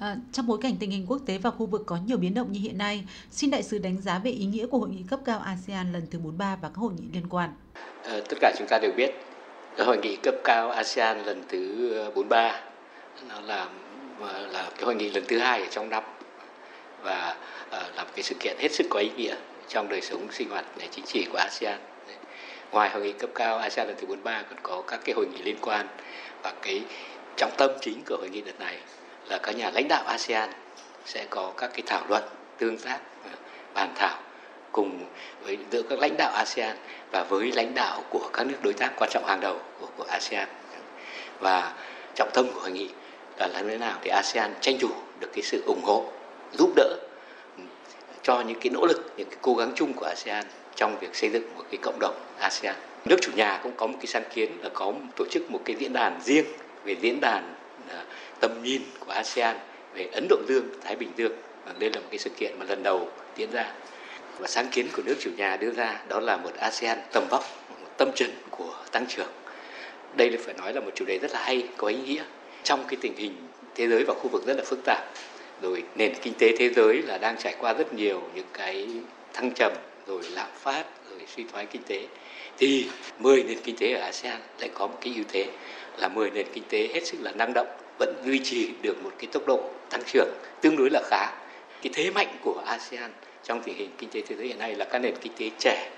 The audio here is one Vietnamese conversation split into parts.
À, trong bối cảnh tình hình quốc tế và khu vực có nhiều biến động như hiện nay, xin đại sứ đánh giá về ý nghĩa của hội nghị cấp cao ASEAN lần thứ 43 và các hội nghị liên quan. À, tất cả chúng ta đều biết, hội nghị cấp cao ASEAN lần thứ ờ, 43 nó là ờ, là cái hội nghị lần thứ hai ở trong năm và à, là một cái sự kiện hết sức có ý nghĩa trong đời sống sinh hoạt chính trị của ASEAN. Ngoài hội nghị cấp cao ASEAN lần thứ 43 còn có các cái hội nghị liên quan và cái trọng tâm chính của hội nghị đợt này là các nhà lãnh đạo ASEAN sẽ có các cái thảo luận tương tác bàn thảo cùng với giữa các lãnh đạo ASEAN và với lãnh đạo của các nước đối tác quan trọng hàng đầu của, của ASEAN. Và trọng tâm của hội nghị là làm thế nào để ASEAN tranh thủ được cái sự ủng hộ giúp đỡ cho những cái nỗ lực những cái cố gắng chung của ASEAN trong việc xây dựng một cái cộng đồng ASEAN. Nước chủ nhà cũng có một cái sáng kiến là có tổ chức một cái diễn đàn riêng về diễn đàn à, tầm nhìn của ASEAN về Ấn Độ Dương, Thái Bình Dương và đây là một cái sự kiện mà lần đầu diễn ra và sáng kiến của nước chủ nhà đưa ra đó là một ASEAN tầm vóc, một tâm trấn của tăng trưởng. Đây là phải nói là một chủ đề rất là hay, có ý nghĩa trong cái tình hình thế giới và khu vực rất là phức tạp. Rồi nền kinh tế thế giới là đang trải qua rất nhiều những cái thăng trầm, rồi lạm phát, rồi suy thoái kinh tế. Thì 10 nền kinh tế ở ASEAN lại có một cái ưu thế là 10 nền kinh tế hết sức là năng động, vẫn duy trì được một cái tốc độ tăng trưởng tương đối là khá. Cái thế mạnh của ASEAN trong tình hình kinh tế thế giới hiện nay là các nền kinh tế trẻ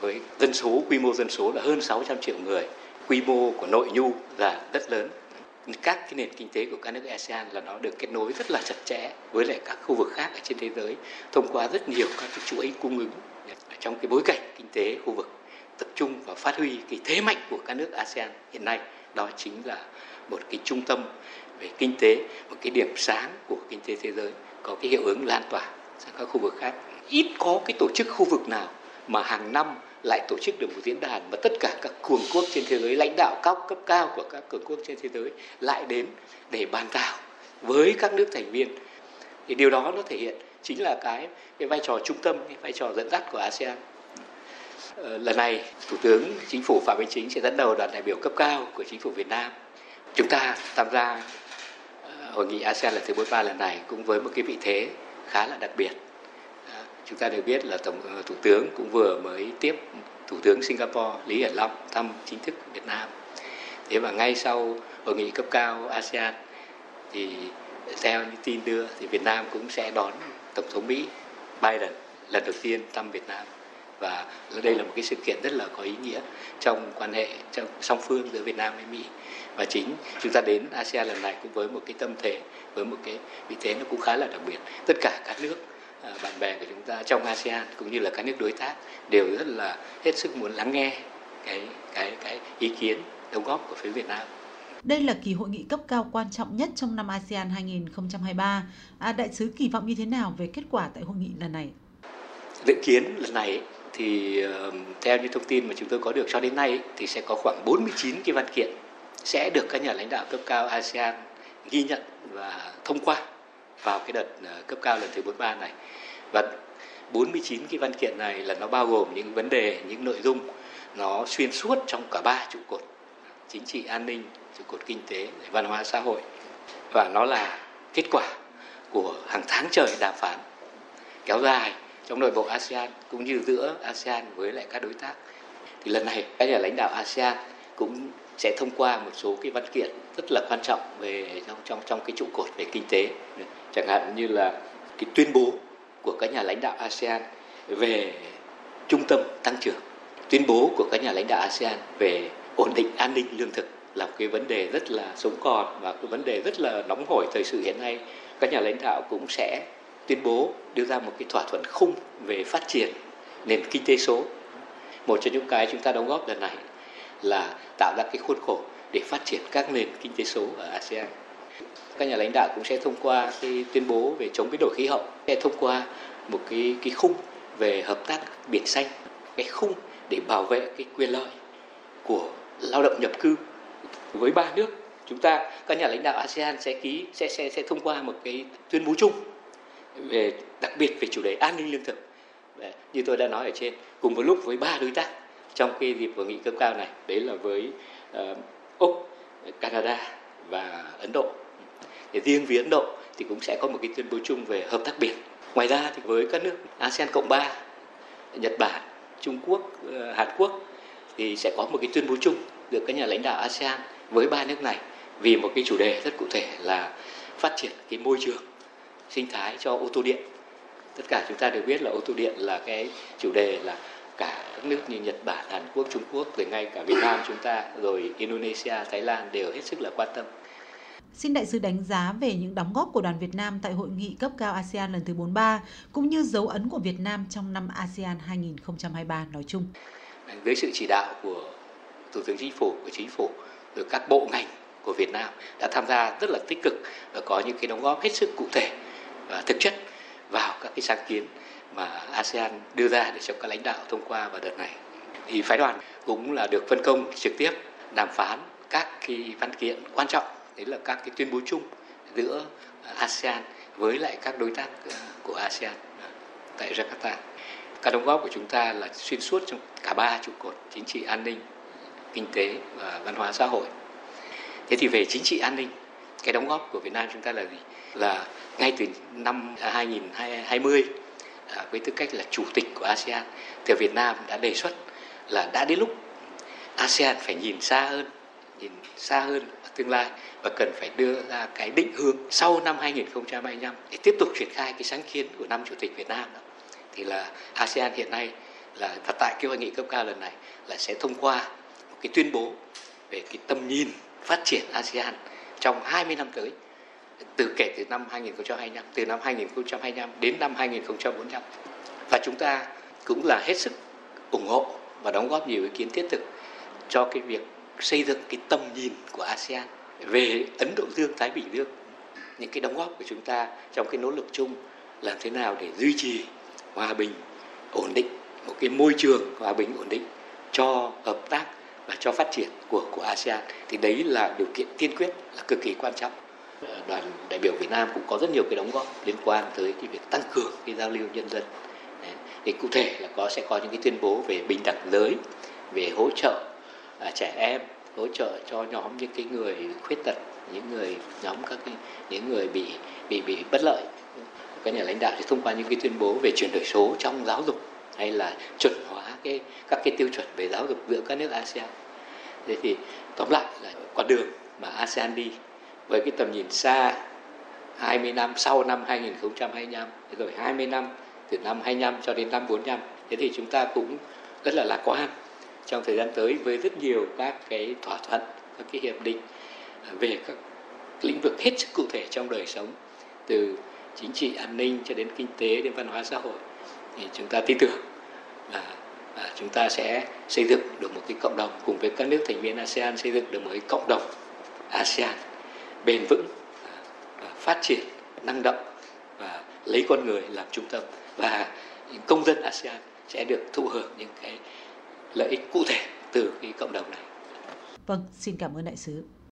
với dân số, quy mô dân số là hơn 600 triệu người. Quy mô của nội nhu là rất lớn. Các cái nền kinh tế của các nước ASEAN là nó được kết nối rất là chặt chẽ với lại các khu vực khác ở trên thế giới, thông qua rất nhiều các cái chuỗi cung ứng trong cái bối cảnh kinh tế khu vực tập trung và phát huy cái thế mạnh của các nước ASEAN hiện nay đó chính là một cái trung tâm về kinh tế, một cái điểm sáng của kinh tế thế giới, có cái hiệu ứng lan tỏa sang các khu vực khác. Ít có cái tổ chức khu vực nào mà hàng năm lại tổ chức được một diễn đàn mà tất cả các cường quốc trên thế giới, lãnh đạo cao cấp cao của các cường quốc trên thế giới lại đến để bàn thảo với các nước thành viên. Thì điều đó nó thể hiện chính là cái cái vai trò trung tâm, cái vai trò dẫn dắt của ASEAN. Ờ, lần này, thủ tướng, chính phủ phạm minh chính sẽ dẫn đầu đoàn đại biểu cấp cao của chính phủ Việt Nam. Chúng ta tham gia ờ, hội nghị ASEAN lần thứ 43 lần này cũng với một cái vị thế khá là đặc biệt. Ờ, chúng ta đều biết là tổng thủ tướng cũng vừa mới tiếp thủ tướng Singapore Lý Hiển Long thăm chính thức Việt Nam. Thế và ngay sau hội nghị cấp cao ASEAN thì theo như tin đưa thì Việt Nam cũng sẽ đón tổng thống Mỹ Biden lần đầu tiên thăm Việt Nam và đây là một cái sự kiện rất là có ý nghĩa trong quan hệ trong song phương giữa Việt Nam với Mỹ và chính chúng ta đến ASEAN lần này cũng với một cái tâm thế với một cái vị thế nó cũng khá là đặc biệt tất cả các nước À, bạn bè của chúng ta trong ASEAN cũng như là các nước đối tác đều rất là hết sức muốn lắng nghe cái cái cái ý kiến đóng góp của phía Việt Nam. Đây là kỳ hội nghị cấp cao quan trọng nhất trong năm ASEAN 2023. À, đại sứ kỳ vọng như thế nào về kết quả tại hội nghị lần này? Dự kiến lần này thì ờ, theo như thông tin mà chúng tôi có được cho đến nay thì sẽ có khoảng 49 cái văn kiện sẽ được các nhà lãnh đạo cấp cao ASEAN ghi nhận và thông qua vào cái đợt ờ, cấp cao lần thứ 43 này. Và 49 cái văn kiện này là nó bao gồm những vấn đề, những nội dung nó xuyên suốt trong cả ba trụ cột chính trị an ninh, trụ cột kinh tế, văn hóa xã hội và nó là kết quả của hàng tháng trời đàm phán kéo dài trong nội bộ ASEAN cũng như giữa ASEAN với lại các đối tác. Thì lần này, các nhà lãnh đạo ASEAN cũng sẽ thông qua một số cái văn kiện rất là quan trọng về trong trong trong cái trụ cột về kinh tế chẳng hạn như là cái tuyên bố của các nhà lãnh đạo ASEAN về trung tâm tăng trưởng, tuyên bố của các nhà lãnh đạo ASEAN về ổn định an ninh lương thực là một cái vấn đề rất là sống còn và cái vấn đề rất là nóng hổi thời sự hiện nay các nhà lãnh đạo cũng sẽ tuyên bố đưa ra một cái thỏa thuận khung về phát triển nền kinh tế số. Một trong những cái chúng ta đóng góp lần này là tạo ra cái khuôn khổ để phát triển các nền kinh tế số ở ASEAN. Các nhà lãnh đạo cũng sẽ thông qua cái tuyên bố về chống biến đổi khí hậu, sẽ thông qua một cái cái khung về hợp tác biển xanh, cái khung để bảo vệ cái quyền lợi của lao động nhập cư. Với ba nước, chúng ta, các nhà lãnh đạo ASEAN sẽ ký, sẽ sẽ sẽ thông qua một cái tuyên bố chung về đặc biệt về chủ đề an ninh lương thực như tôi đã nói ở trên cùng một lúc với ba đối tác trong cái dịp hội nghị cấp cao này đấy là với uh, úc canada và ấn độ thì riêng với ấn độ thì cũng sẽ có một cái tuyên bố chung về hợp tác biển. Ngoài ra thì với các nước ASEAN cộng ba, Nhật Bản, Trung Quốc, uh, Hàn Quốc thì sẽ có một cái tuyên bố chung được các nhà lãnh đạo ASEAN với ba nước này vì một cái chủ đề rất cụ thể là phát triển cái môi trường sinh thái cho ô tô điện. Tất cả chúng ta đều biết là ô tô điện là cái chủ đề là cả các nước như Nhật Bản, Hàn Quốc, Trung Quốc, rồi ngay cả Việt Nam chúng ta, rồi Indonesia, Thái Lan đều hết sức là quan tâm. Xin đại sứ đánh giá về những đóng góp của đoàn Việt Nam tại hội nghị cấp cao ASEAN lần thứ 43 cũng như dấu ấn của Việt Nam trong năm ASEAN 2023 nói chung. Với sự chỉ đạo của Thủ tướng Chính phủ, của Chính phủ, rồi các bộ ngành của Việt Nam đã tham gia rất là tích cực và có những cái đóng góp hết sức cụ thể thực chất vào các cái sáng kiến mà ASEAN đưa ra để cho các lãnh đạo thông qua vào đợt này. Thì phái đoàn cũng là được phân công trực tiếp đàm phán các cái văn kiện quan trọng đấy là các cái tuyên bố chung giữa ASEAN với lại các đối tác ờ, của ASEAN ờ, tại Jakarta. Các đóng góp của chúng ta là xuyên suốt trong cả ba trụ cột chính trị an ninh, kinh tế và văn hóa xã hội. Thế thì về chính trị an ninh, cái đóng góp của Việt Nam chúng ta là gì? Là ngay từ năm à, 2020 à, với tư cách là chủ tịch của ASEAN thì Việt Nam đã đề xuất là đã đến lúc ASEAN phải nhìn xa hơn, nhìn xa hơn ở tương lai và cần phải đưa ra cái định hướng sau năm 2025 để tiếp tục triển khai cái sáng kiến của năm chủ tịch Việt Nam đó. Thì là ASEAN hiện nay là và tại cái hội nghị cấp cao lần này là sẽ thông qua một cái tuyên bố về cái tầm nhìn phát triển ASEAN trong 20 năm tới từ kể từ năm 2025 từ năm 2025 đến năm 2045 và chúng ta cũng là hết sức ủng hộ và đóng góp nhiều ý kiến thiết thực cho cái việc xây dựng cái tầm nhìn của ASEAN về Ấn Độ Dương, Thái Bình Dương. Những cái đóng góp của chúng ta trong cái nỗ lực chung làm thế nào để duy trì hòa bình, ổn định, một cái môi trường hòa bình ổn định cho hợp tác và cho phát triển của của ASEAN thì đấy là điều kiện tiên quyết là cực kỳ quan trọng. Ờ, đoàn đại biểu Việt Nam cũng có rất nhiều cái đóng góp liên quan tới cái việc tăng cường cái giao lưu nhân dân. Thì cụ thể là có sẽ có những cái tuyên bố về bình đẳng giới, về hỗ trợ à, trẻ em hỗ trợ cho nhóm những cái người khuyết tật những người nhóm các cái, những người bị bị bị bất lợi các nhà lãnh đạo sẽ thông qua những cái tuyên bố về chuyển đổi số trong giáo dục hay là chuẩn hóa cái, các cái tiêu chuẩn về giáo dục giữa các nước ASEAN. Thế thì tóm lại là con đường mà ASEAN đi với cái tầm nhìn xa 20 năm, sau năm 2025 rồi 20 năm từ năm 25 cho đến năm 45 thế thì chúng ta cũng rất là lạc quan trong thời gian tới với rất nhiều các cái thỏa thuận, các cái hiệp định à, về các lĩnh vực hết sức cụ thể trong đời sống, từ chính trị an ninh cho đến kinh tế, đến văn hóa xã hội. Thì chúng ta tin tưởng là à, chúng ta sẽ xây dựng được một cái cộng đồng cùng với các nước thành viên ASEAN xây dựng được một cái cộng đồng ASEAN bền vững và phát triển năng động và lấy con người làm trung tâm và những công dân ASEAN sẽ được thụ hưởng những cái lợi ích cụ thể từ cái cộng đồng này. Vâng, xin cảm ơn đại sứ.